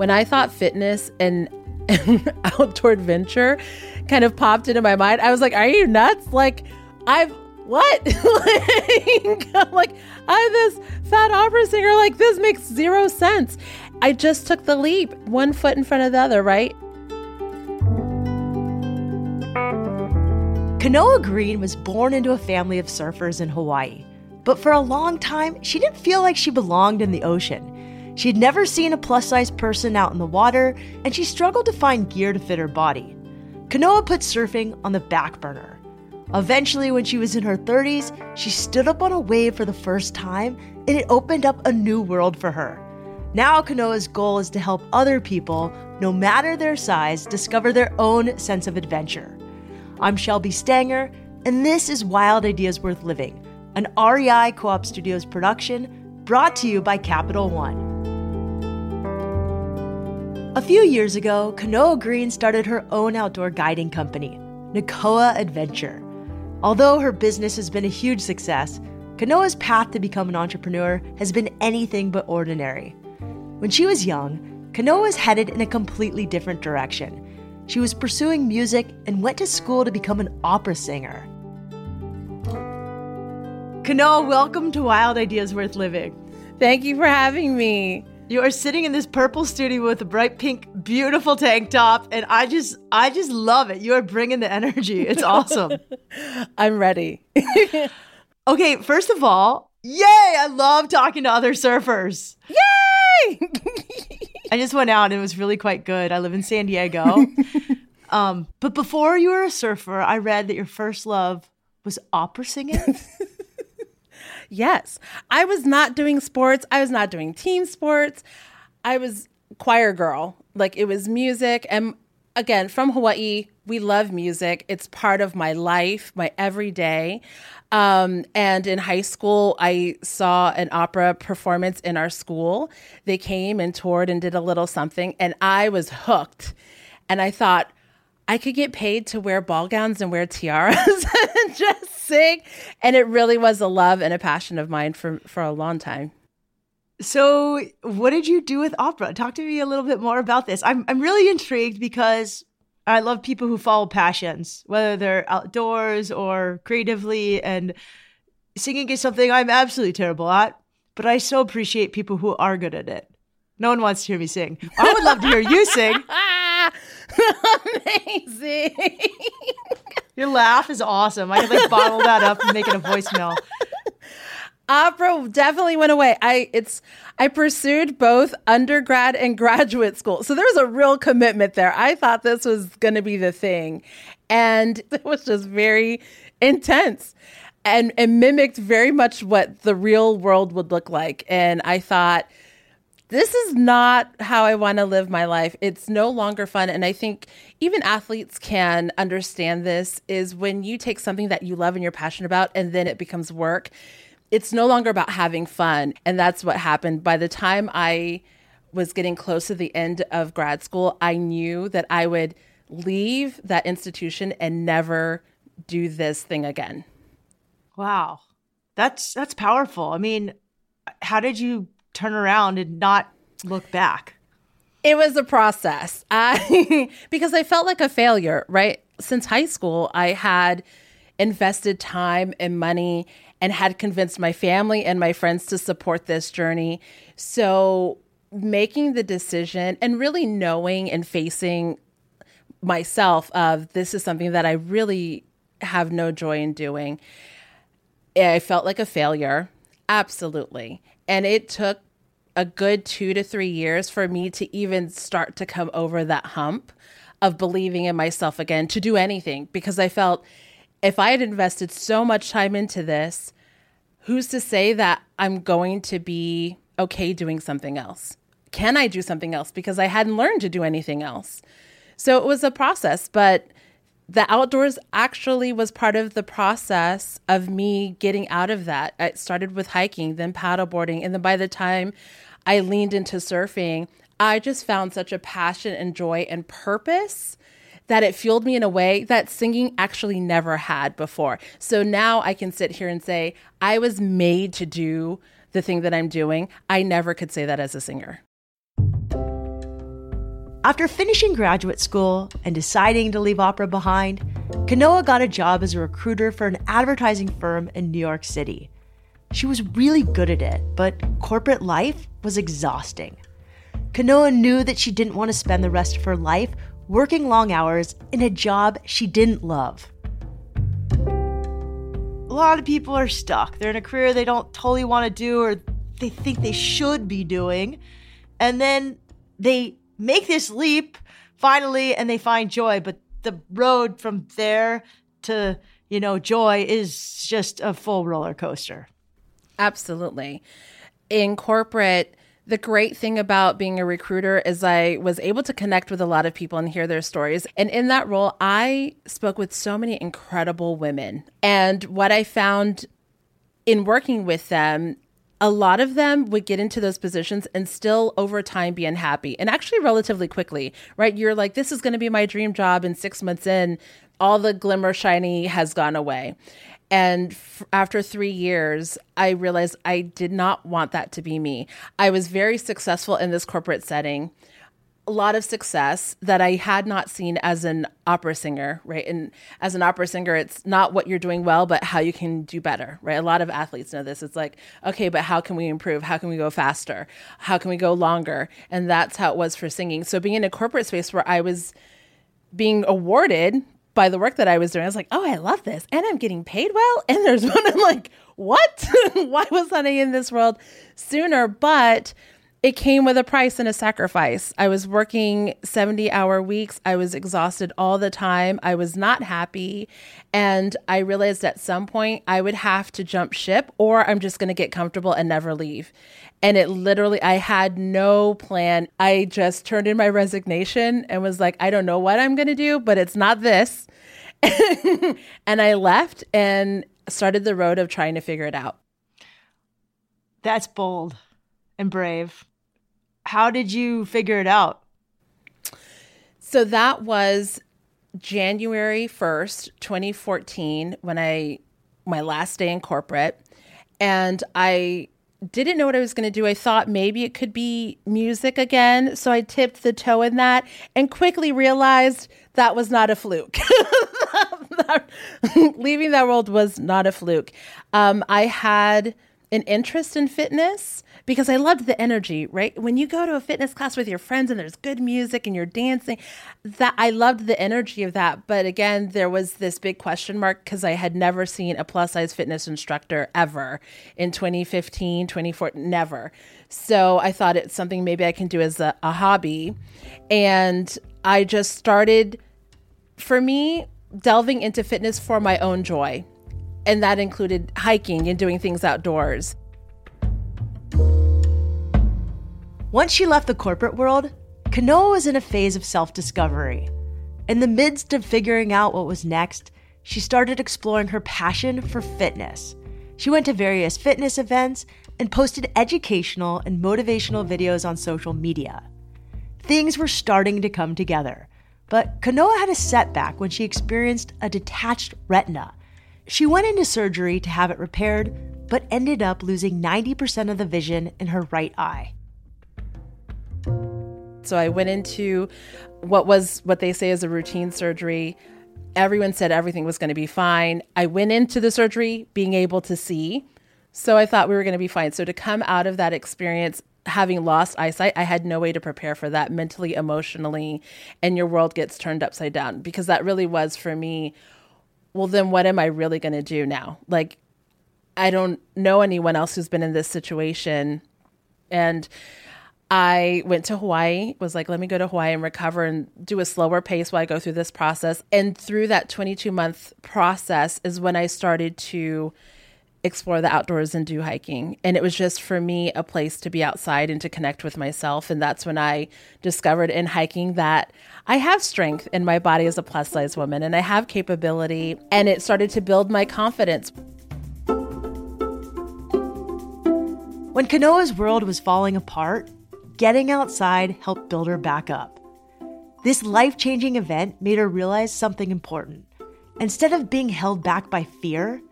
When I thought fitness and, outdoor adventure kind of popped into my mind, I was like, are you nuts? Like, I've what? like, I'm like, I'm this fat opera singer. Like, this makes zero sense. I just took the leap, one foot in front of the other, right? Kanoa Greene was born into a family of surfers in Hawaii. But for a long time, she didn't feel like she belonged in the ocean. She'd never seen a plus sized person out in the water, and she struggled to find gear to fit her body. Kanoa put surfing on the back burner. Eventually, when she was in her 30s, she stood up on a wave for the first time, and it opened up a new world for her. Now, Kanoa's goal is to help other people, no matter their size, discover their own sense of adventure. I'm Shelby Stanger, and this is Wild Ideas Worth Living, an REI Co op Studios production brought to you by Capital One. A few years ago, Kanoa Greene started her own outdoor guiding company, Nakoa Adventure. Although her business has been a huge success, Kanoa's path to become an entrepreneur has been anything but ordinary. When she was young, Kanoa was headed in a completely different direction. She was pursuing music and went to school to become an opera singer. Kanoa, welcome to Wild Ideas Worth Living. Thank you for having me. You are sitting in this purple studio with a bright pink, beautiful tank top, and I just, I just love it. You are bringing the energy. It's awesome. I'm ready. okay, first of all, yay! I love talking to other surfers. Yay! I just went out and it was really quite good. I live in San Diego. um, but before you were a surfer, I read that your first love was opera singing. Yes. I was not doing sports, I was not doing team sports. I was choir girl. Like it was music. And again, from Hawaii, we love music. It's part of my life, my everyday. Um, and in high school, I saw an opera performance in our school. They came and toured and did a little something, and I was hooked. And I thought, I could get paid to wear ball gowns and wear tiaras and just sing. And it really was a love and a passion of mine for, for a long time. So, what did you do with opera? Talk to me a little bit more about this. I'm, I'm really intrigued because I love people who follow passions, whether they're outdoors or creatively. And singing is something I'm absolutely terrible at, but I so appreciate people who are good at it. No one wants to hear me sing. I would love to hear you sing. Amazing. Your laugh is awesome. I could like bottle that up and make it a voicemail opera definitely went away. I it's I pursued both undergrad and graduate school. So there was a real commitment there. I thought this was going to be the thing. And it was just very intense and it mimicked very much what the real world would look like. And I thought this is not how I want to live my life. It's no longer fun. And I think even athletes can understand this is when you take something that you love and you're passionate about and then it becomes work it's no longer about having fun. And that's what happened. By the time I was getting close to the end of grad school, I knew that I would leave that institution and never do this thing again. Wow. That's that's powerful. I mean, how did you turn around and not look back? It was a process. I, because I felt like a failure, right? Since high school, I had invested time and money and had convinced my family and my friends to support this journey. So, making the decision and really knowing and facing myself of this is something that I really have no joy in doing. I felt like a failure, absolutely. And it took a good 2 to 3 years for me to even start to come over that hump of believing in myself again to do anything because I felt if I had invested so much time into this, who's to say that I'm going to be okay doing something else? Can I do something else? Because I hadn't learned to do anything else. So it was a process, but the outdoors actually was part of the process of me getting out of that. It started with hiking, then paddleboarding, and then by the time I leaned into surfing, I just found such a passion and joy and purpose that it fueled me in a way that singing actually never had before. So now I can sit here and say, I was made to do the thing that I'm doing. I never could say that as a singer. After finishing graduate school and deciding to leave opera behind, Kanoa got a job as a recruiter for an advertising firm in New York City. She was really good at it, but corporate life was exhausting. Kanoa knew that she didn't want to spend the rest of her life working long hours in a job she didn't love. A lot of people are stuck. They're in a career they don't totally want to do or they think they should be doing. And then they make this leap finally and they find joy, but the road from there to, you know, joy is just a full roller coaster. Absolutely. In corporate, the great thing about being a recruiter is I was able to connect with a lot of people and hear their stories. And in that role, I spoke with so many incredible women. And what I found in working with them a lot of them would get into those positions and still over time be unhappy and actually relatively quickly, right? You're like, this is going to be my dream job. And six months in, all the glimmer shiny has gone away. And f- after three years, I realized I did not want that to be me. I was very successful in this corporate setting a lot of success that I had not seen as an opera singer, right? And as an opera singer, it's not what you're doing well, but how you can do better, right? A lot of athletes know this. It's like, okay, but how can we improve? How can we go faster? How can we go longer? And that's how it was for singing. So being in a corporate space where I was being awarded by the work that I was doing, I was like, oh, I love this. And I'm getting paid well. And there's one, I'm like, what? Why was I in this world sooner? But it came with a price and a sacrifice. I was working 70 hour weeks. I was exhausted all the time. I was not happy. And I realized at some point I would have to jump ship or I'm just going to get comfortable and never leave. And it literally, I had no plan. I just turned in my resignation and was like, I don't know what I'm going to do, but it's not this. and I left and started the road of trying to figure it out. That's bold and brave how did you figure it out? So that was January 1st, 2014 when I my last day in corporate and I didn't know what I was going to do. I thought maybe it could be music again, so I tipped the toe in that and quickly realized that was not a fluke. Leaving that world was not a fluke. Um, I had an interest in fitness because I loved the energy, right? When you go to a fitness class with your friends and there's good music and you're dancing, that I loved the energy of that. But again, there was this big question mark because I had never seen a plus size fitness instructor ever in 2015, 2014, never. So I thought it's something maybe I can do as a, a hobby. And I just started, for me, delving into fitness for my own joy. And that included hiking and doing things outdoors. Once she left the corporate world, Kanoa was in a phase of self discovery. In the midst of figuring out what was next, she started exploring her passion for fitness. She went to various fitness events and posted educational and motivational videos on social media. Things were starting to come together, but Kanoa had a setback when she experienced a detached retina. She went into surgery to have it repaired, but ended up losing 90% of the vision in her right eye. So I went into what was what they say is a routine surgery. Everyone said everything was going to be fine. I went into the surgery being able to see. So I thought we were going to be fine. So to come out of that experience having lost eyesight, I had no way to prepare for that mentally, emotionally, and your world gets turned upside down because that really was for me. Well, then what am I really going to do now? Like, I don't know anyone else who's been in this situation. And I went to Hawaii, was like, let me go to Hawaii and recover and do a slower pace while I go through this process. And through that 22 month process is when I started to explore the outdoors and do hiking. And it was just for me a place to be outside and to connect with myself. And that's when I discovered in hiking that I have strength in my body as a plus size woman and I have capability. And it started to build my confidence. When Kanoa's world was falling apart, getting outside helped build her back up. This life changing event made her realize something important. Instead of being held back by fear,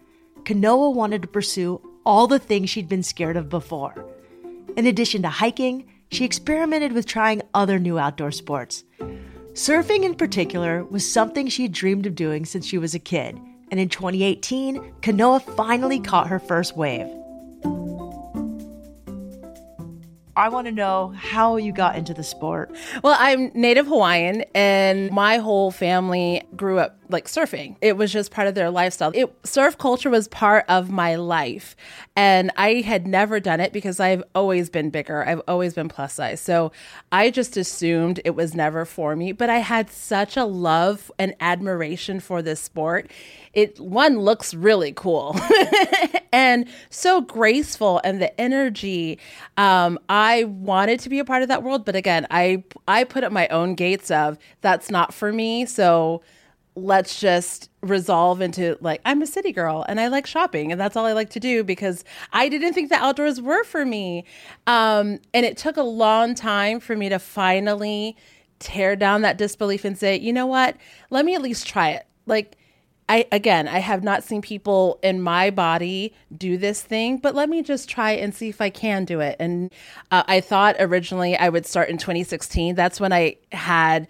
Kanoa wanted to pursue all the things she'd been scared of before. In addition to hiking, she experimented with trying other new outdoor sports. Surfing, in particular, was something she dreamed of doing since she was a kid, and in 2018, Kanoa finally caught her first wave. I want to know how you got into the sport. Well, I'm native Hawaiian, and my whole family grew up like surfing. It was just part of their lifestyle. It surf culture was part of my life, and I had never done it because I've always been bigger. I've always been plus size, so I just assumed it was never for me. But I had such a love and admiration for this sport it one looks really cool and so graceful and the energy um, i wanted to be a part of that world but again i i put up my own gates of that's not for me so let's just resolve into like i'm a city girl and i like shopping and that's all i like to do because i didn't think the outdoors were for me um, and it took a long time for me to finally tear down that disbelief and say you know what let me at least try it like I again, I have not seen people in my body do this thing, but let me just try and see if I can do it. And uh, I thought originally I would start in 2016. That's when I had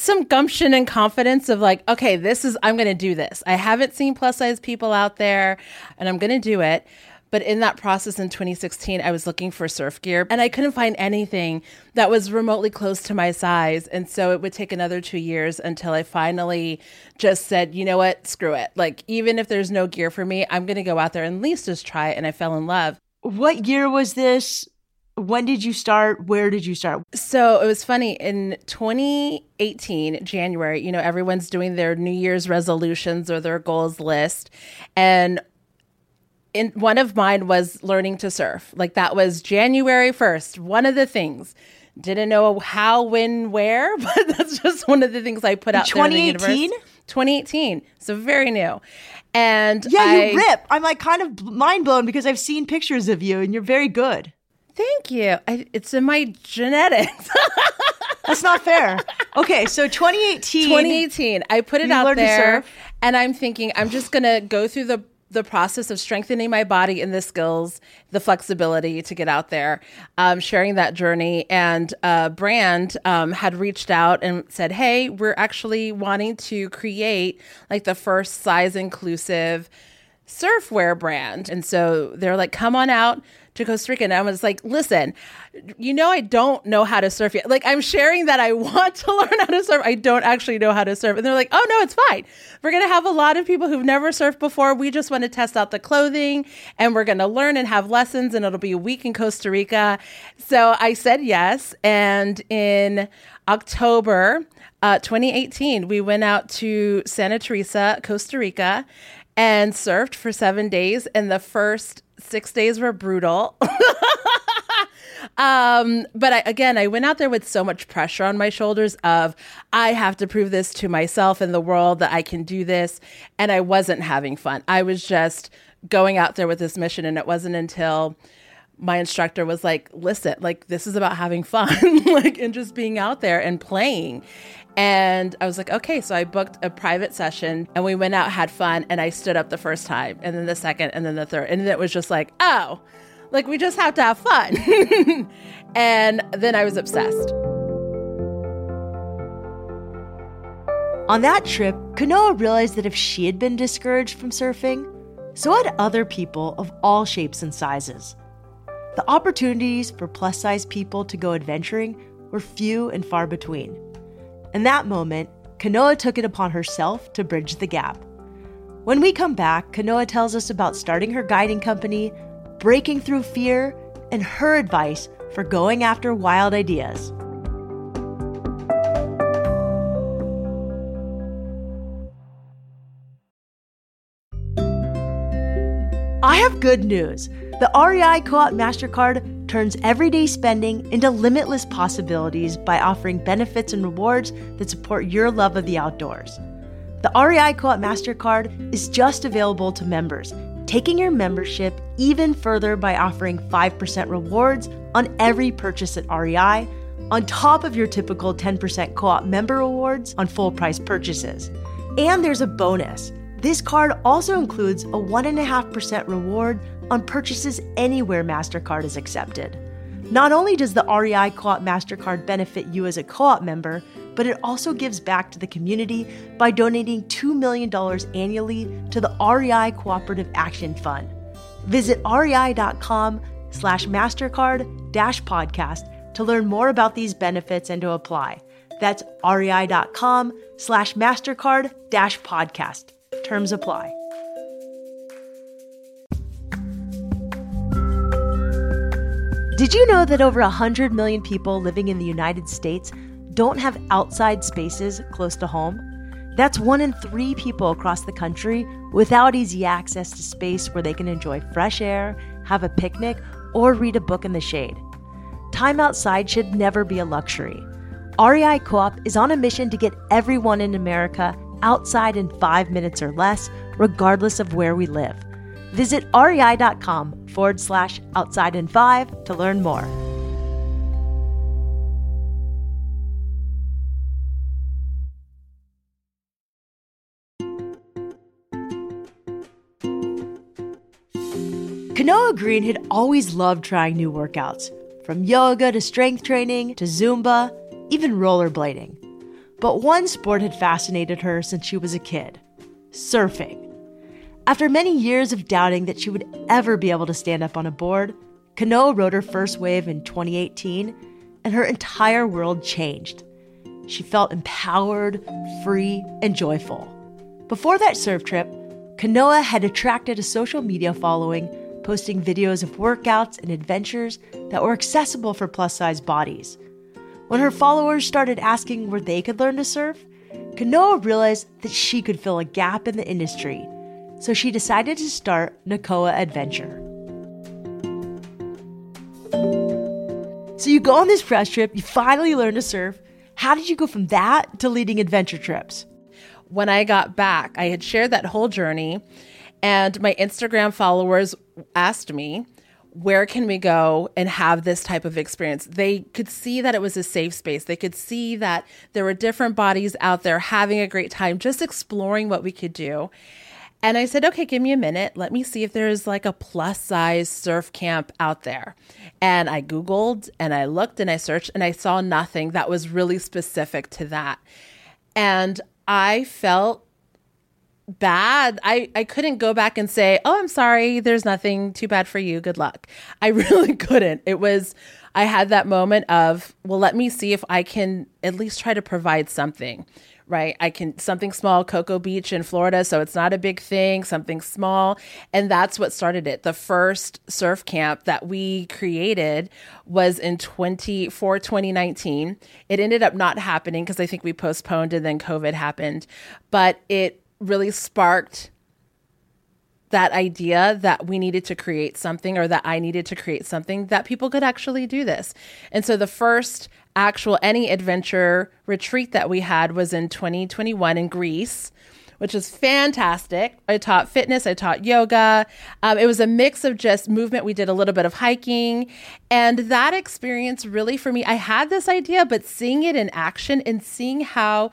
some gumption and confidence of like, okay, this is I'm going to do this. I haven't seen plus size people out there, and I'm going to do it. But in that process in 2016, I was looking for surf gear and I couldn't find anything that was remotely close to my size. And so it would take another two years until I finally just said, you know what, screw it. Like, even if there's no gear for me, I'm going to go out there and at least just try it. And I fell in love. What year was this? When did you start? Where did you start? So it was funny in 2018, January, you know, everyone's doing their New Year's resolutions or their goals list. And in one of mine was learning to surf. Like that was January 1st. One of the things. Didn't know how, when, where, but that's just one of the things I put out 2018? 2018. So very new. And yeah, I, you rip. I'm like kind of mind blown because I've seen pictures of you and you're very good. Thank you. I, it's in my genetics. That's not fair. Okay, so 2018. 2018. I put it out there, and I'm thinking I'm just gonna go through the the process of strengthening my body and the skills, the flexibility to get out there, um, sharing that journey. And uh, Brand um, had reached out and said, Hey, we're actually wanting to create like the first size inclusive surfwear brand. And so they're like, Come on out to Costa Rica. And I was like, listen, you know, I don't know how to surf yet. Like, I'm sharing that I want to learn how to surf. I don't actually know how to surf. And they're like, oh, no, it's fine. We're going to have a lot of people who've never surfed before. We just want to test out the clothing and we're going to learn and have lessons. And it'll be a week in Costa Rica. So I said yes. And in October, uh, 2018, we went out to Santa Teresa, Costa Rica, and surfed for seven days. And the first six days were brutal. um, but I, again, I went out there with so much pressure on my shoulders of I have to prove this to myself and the world that I can do this. And I wasn't having fun. I was just going out there with this mission. And it wasn't until my instructor was like, listen, like this is about having fun, like, and just being out there and playing. And I was like, okay. So I booked a private session and we went out, had fun, and I stood up the first time, and then the second, and then the third. And it was just like, oh, like we just have to have fun. and then I was obsessed. On that trip, Kanoa realized that if she had been discouraged from surfing, so had other people of all shapes and sizes. The opportunities for plus size people to go adventuring were few and far between. In that moment, Kanoa took it upon herself to bridge the gap. When we come back, Kanoa tells us about starting her guiding company, breaking through fear, and her advice for going after wild ideas. I have good news. The REI Co op MasterCard turns everyday spending into limitless possibilities by offering benefits and rewards that support your love of the outdoors. The REI Co op MasterCard is just available to members, taking your membership even further by offering 5% rewards on every purchase at REI, on top of your typical 10% co op member rewards on full price purchases. And there's a bonus. This card also includes a 1.5% reward on purchases anywhere MasterCard is accepted. Not only does the REI Co op MasterCard benefit you as a co op member, but it also gives back to the community by donating $2 million annually to the REI Cooperative Action Fund. Visit rei.com slash MasterCard dash podcast to learn more about these benefits and to apply. That's rei.com slash MasterCard dash podcast. Terms apply. Did you know that over 100 million people living in the United States don't have outside spaces close to home? That's one in three people across the country without easy access to space where they can enjoy fresh air, have a picnic, or read a book in the shade. Time outside should never be a luxury. REI Co op is on a mission to get everyone in America outside in five minutes or less, regardless of where we live. Visit rei.com forward slash outside in five to learn more. Kanoa Greene had always loved trying new workouts, from yoga to strength training to Zumba, even rollerblading. But one sport had fascinated her since she was a kid surfing. After many years of doubting that she would ever be able to stand up on a board, Kanoa rode her first wave in 2018, and her entire world changed. She felt empowered, free, and joyful. Before that surf trip, Kanoa had attracted a social media following, posting videos of workouts and adventures that were accessible for plus size bodies. When her followers started asking where they could learn to surf, Kanoa realized that she could fill a gap in the industry, so she decided to start Nakoa Adventure. So you go on this press trip, you finally learn to surf. How did you go from that to leading adventure trips? When I got back, I had shared that whole journey, and my Instagram followers asked me, where can we go and have this type of experience? They could see that it was a safe space. They could see that there were different bodies out there having a great time, just exploring what we could do. And I said, okay, give me a minute. Let me see if there's like a plus size surf camp out there. And I Googled and I looked and I searched and I saw nothing that was really specific to that. And I felt bad. I, I couldn't go back and say, oh, I'm sorry, there's nothing too bad for you. Good luck. I really couldn't. It was, I had that moment of, well, let me see if I can at least try to provide something, right? I can, something small, Cocoa Beach in Florida. So it's not a big thing, something small. And that's what started it. The first surf camp that we created was in 20, for 2019. It ended up not happening because I think we postponed and then COVID happened. But it, really sparked that idea that we needed to create something or that I needed to create something that people could actually do this. And so the first actual any adventure retreat that we had was in 2021 in Greece. Which was fantastic. I taught fitness, I taught yoga. Um, it was a mix of just movement. We did a little bit of hiking. And that experience really, for me, I had this idea, but seeing it in action and seeing how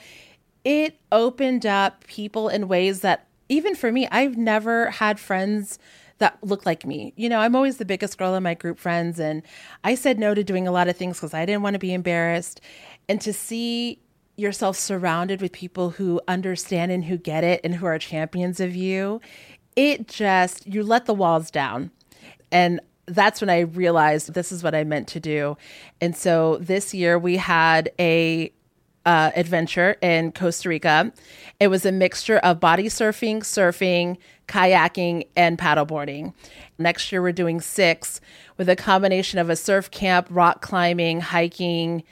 it opened up people in ways that even for me, I've never had friends that look like me. You know, I'm always the biggest girl in my group friends, and I said no to doing a lot of things because I didn't want to be embarrassed. And to see yourself surrounded with people who understand and who get it and who are champions of you, it just, you let the walls down. And that's when I realized this is what I meant to do. And so this year we had a uh, adventure in Costa Rica. It was a mixture of body surfing, surfing, kayaking, and paddleboarding. Next year, we're doing six with a combination of a surf camp, rock climbing, hiking,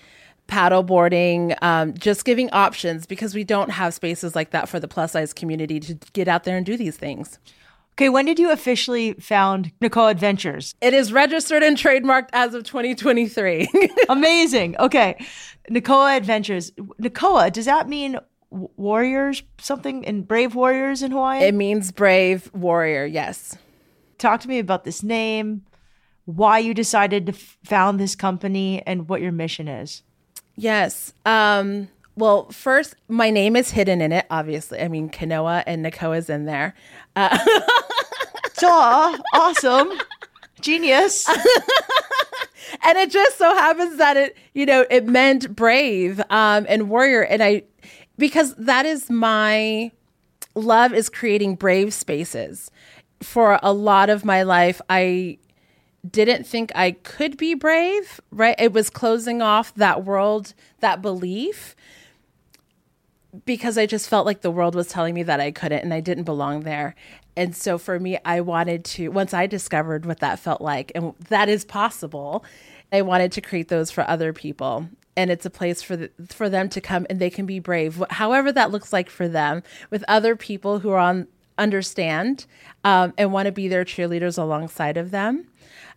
paddleboarding, um, just giving options because we don't have spaces like that for the plus size community to get out there and do these things. Okay, when did you officially found Nakoa Adventures? It is registered and trademarked as of 2023. Amazing. Okay. Nakoa Adventures. Nakoa, does that mean warriors something and brave warriors in Hawaii? It means brave warrior, yes. Talk to me about this name, why you decided to found this company and what your mission is. Yes. Um well, first, my name is hidden in it, obviously. I mean, Kanoa and Nakoa is in there. Uh- Duh. Awesome. Genius. and it just so happens that it, you know, it meant brave um, and warrior. And I, because that is my love is creating brave spaces. For a lot of my life, I didn't think I could be brave, right? It was closing off that world, that belief because I just felt like the world was telling me that I couldn't and I didn't belong there. And so for me, I wanted to, once I discovered what that felt like and that is possible, I wanted to create those for other people. And it's a place for the, for them to come and they can be brave, however that looks like for them, with other people who are on understand um, and want to be their cheerleaders alongside of them.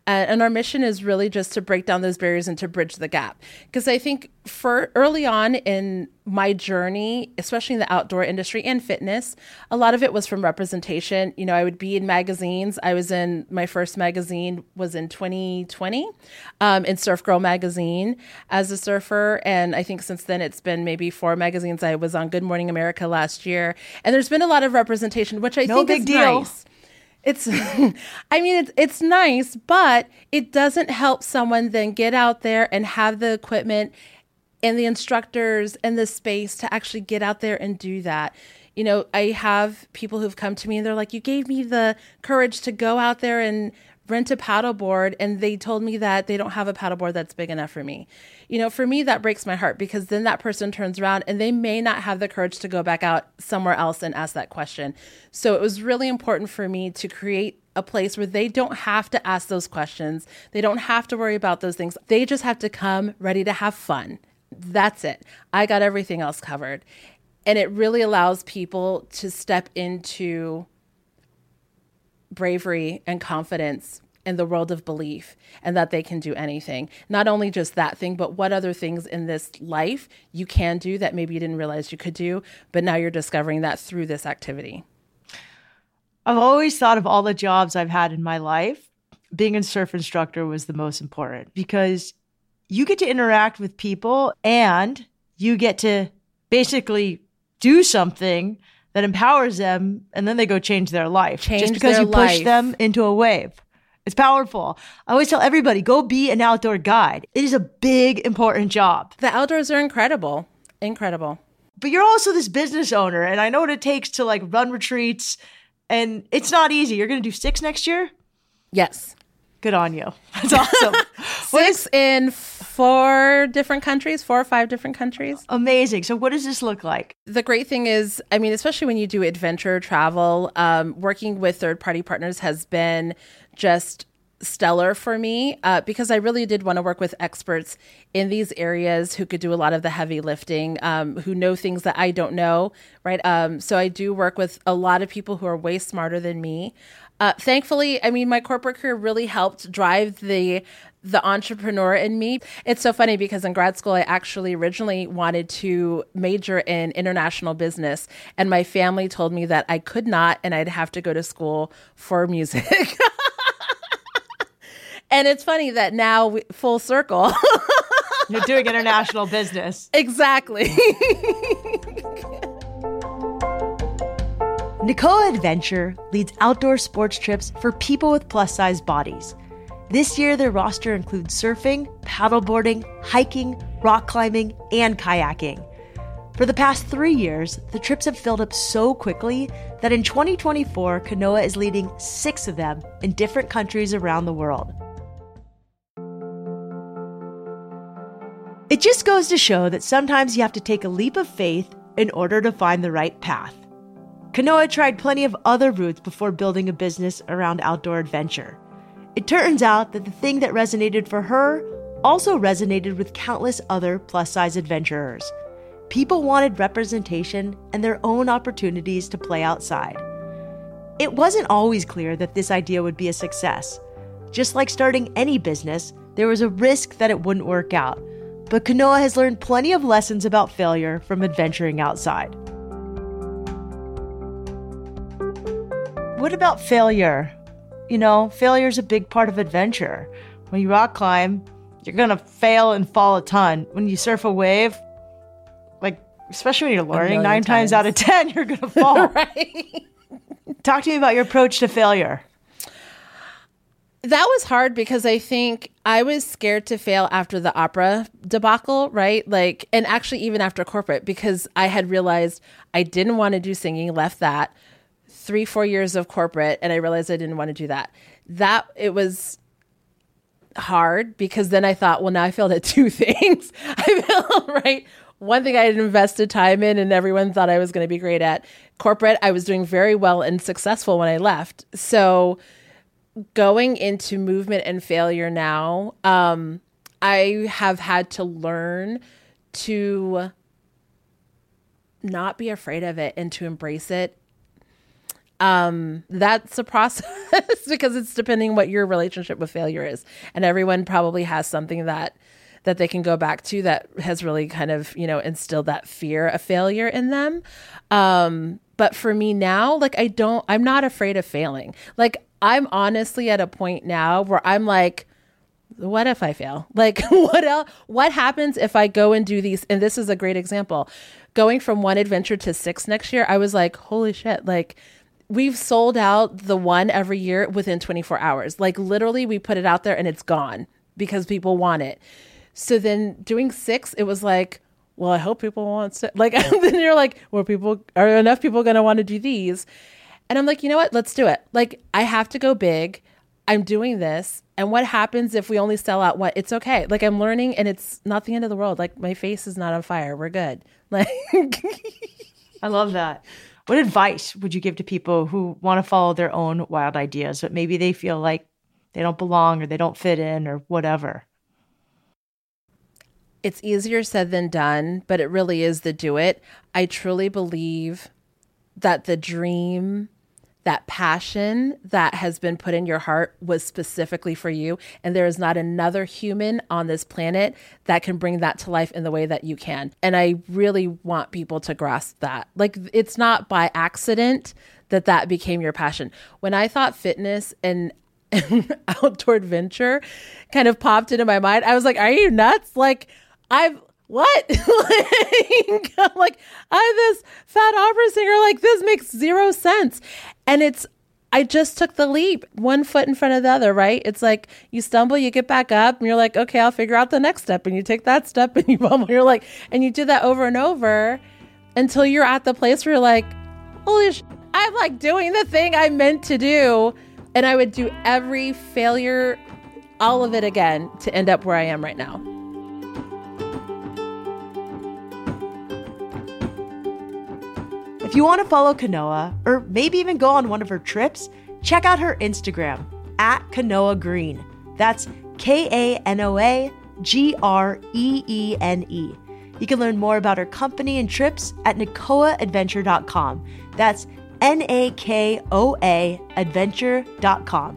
Uh, and our mission is really just to break down those barriers and to bridge the gap. Because I think for early on in my journey, especially in the outdoor industry and fitness, a lot of it was from representation. You know, I would be in magazines. I was in my first magazine was in 2020 um, in Surf Girl magazine as a surfer, and I think since then it's been maybe four magazines. I was on Good Morning America last year, and there's been a lot of representation, which I no think big is deal. nice it's i mean it's, it's nice but it doesn't help someone then get out there and have the equipment and the instructors and the space to actually get out there and do that. You know i have people who've come to me and they're like you gave me the courage to go out there and rent a paddleboard and they told me that they don't have a paddleboard that's big enough for me. You know, for me that breaks my heart because then that person turns around and they may not have the courage to go back out somewhere else and ask that question. So it was really important for me to create a place where they don't have to ask those questions. They don't have to worry about those things. They just have to come ready to have fun. That's it. I got everything else covered. And it really allows people to step into bravery and confidence in the world of belief and that they can do anything. Not only just that thing, but what other things in this life you can do that maybe you didn't realize you could do, but now you're discovering that through this activity. I've always thought of all the jobs I've had in my life, being a surf instructor was the most important because you get to interact with people and you get to basically do something that empowers them and then they go change their life Change just because you push them into a wave. It's powerful. I always tell everybody go be an outdoor guide. It is a big, important job. The outdoors are incredible. Incredible. But you're also this business owner, and I know what it takes to like run retreats, and it's not easy. You're going to do six next year? Yes. Good on you. That's awesome. Six in four different countries, four or five different countries. amazing. So, what does this look like? the great thing is, I mean, especially when you do adventure travel, um, working with third party partners has been just stellar for me uh, because I really did want to work with experts in these areas who could do a lot of the heavy lifting, um, who know things that I don't know, right? Um, so I do work with a lot of people who are way smarter than me. Uh, thankfully, I mean, my corporate career really helped drive the the entrepreneur in me. It's so funny because in grad school, I actually originally wanted to major in international business, and my family told me that I could not, and I'd have to go to school for music. and it's funny that now, we, full circle, You're doing international business. exactly. Nakoa Adventure leads outdoor sports trips for people with plus size bodies. This year, their roster includes surfing, paddleboarding, hiking, rock climbing, and kayaking. For the past three years, the trips have filled up so quickly that in 2024, Kanoa is leading six of them in different countries around the world. It just goes to show that sometimes you have to take a leap of faith in order to find the right path. Kanoa tried plenty of other routes before building a business around outdoor adventure. It turns out that the thing that resonated for her also resonated with countless other plus size adventurers. People wanted representation and their own opportunities to play outside. It wasn't always clear that this idea would be a success. Just like starting any business, there was a risk that it wouldn't work out. But Kanoa has learned plenty of lessons about failure from adventuring outside. What about failure? You know, failure is a big part of adventure. When you rock climb, you're gonna fail and fall a ton. When you surf a wave, like especially when you're learning, nine times. times. out of ten, you're gonna fall. right. Talk to me about your approach to failure. That was hard because I think I was scared to fail after the opera debacle, right? Like, and actually, even after corporate, because I had realized I didn't want to do singing, left that three, four years of corporate, and I realized I didn't want to do that. That it was hard because then I thought, well, now I failed at two things. I failed, right? One thing I had invested time in and everyone thought I was going to be great at. Corporate, I was doing very well and successful when I left. So going into movement and failure now, um, I have had to learn to not be afraid of it and to embrace it um that's a process because it's depending what your relationship with failure is. And everyone probably has something that that they can go back to that has really kind of you know instilled that fear of failure in them. Um but for me now like i don't i'm not afraid of failing. Like i'm honestly at a point now where i'm like what if i fail? Like what else what happens if i go and do these and this is a great example. Going from one adventure to six next year i was like holy shit like we've sold out the one every year within 24 hours. Like literally, we put it out there and it's gone because people want it. So then doing six, it was like, well, I hope people want to like. then you're like, well, people are enough people going to want to do these, and I'm like, you know what? Let's do it. Like I have to go big. I'm doing this. And what happens if we only sell out what? It's okay. Like I'm learning and it's not the end of the world. Like my face is not on fire. We're good. Like I love that. What advice would you give to people who want to follow their own wild ideas, but maybe they feel like they don't belong or they don't fit in or whatever? It's easier said than done, but it really is the do it. I truly believe that the dream that passion that has been put in your heart was specifically for you. And there is not another human on this planet that can bring that to life in the way that you can. And I really want people to grasp that. Like, it's not by accident that that became your passion. When I thought fitness and outdoor adventure kind of popped into my mind, I was like, are you nuts? Like, I've what? like, I'm like, I'm this fat opera singer. Like, this makes zero sense. And it's, I just took the leap, one foot in front of the other, right? It's like you stumble, you get back up, and you're like, okay, I'll figure out the next step. And you take that step and you bumble. You're like, and you do that over and over until you're at the place where you're like, holy sh- I'm like doing the thing I meant to do. And I would do every failure, all of it again to end up where I am right now. If you want to follow Kanoa, or maybe even go on one of her trips, check out her Instagram at Kanoa Greene. That's K A N O A G R E E N E. You can learn more about her company and trips at nakoaadventure.com. That's N A K O A adventure.com.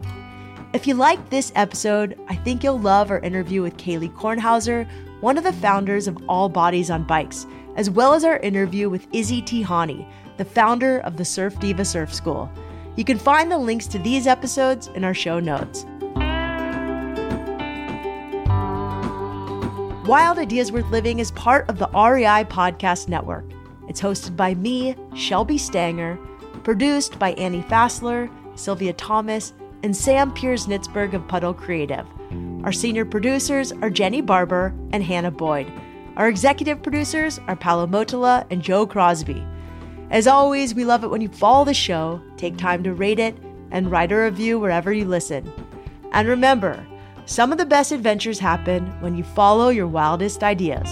If you liked this episode, I think you'll love our interview with Kailey Kornhauser, one of the founders of All Bodies on Bikes, as well as our interview with Izzy Tihanyi, the founder of the Surf Diva Surf School. You can find the links to these episodes in our show notes. Wild Ideas Worth Living is part of the REI Podcast Network. It's hosted by me, Shelby Stanger, produced by Annie Fassler, Sylvia Thomas, and Sam Piers Nitzberg of Puddle Creative. Our senior producers are Jenny Barber and Hannah Boyd. Our executive producers are Paolo Motola and Joe Crosby. As always, we love it when you follow the show, take time to rate it, and write a review wherever you listen. And remember, some of the best adventures happen when you follow your wildest ideas.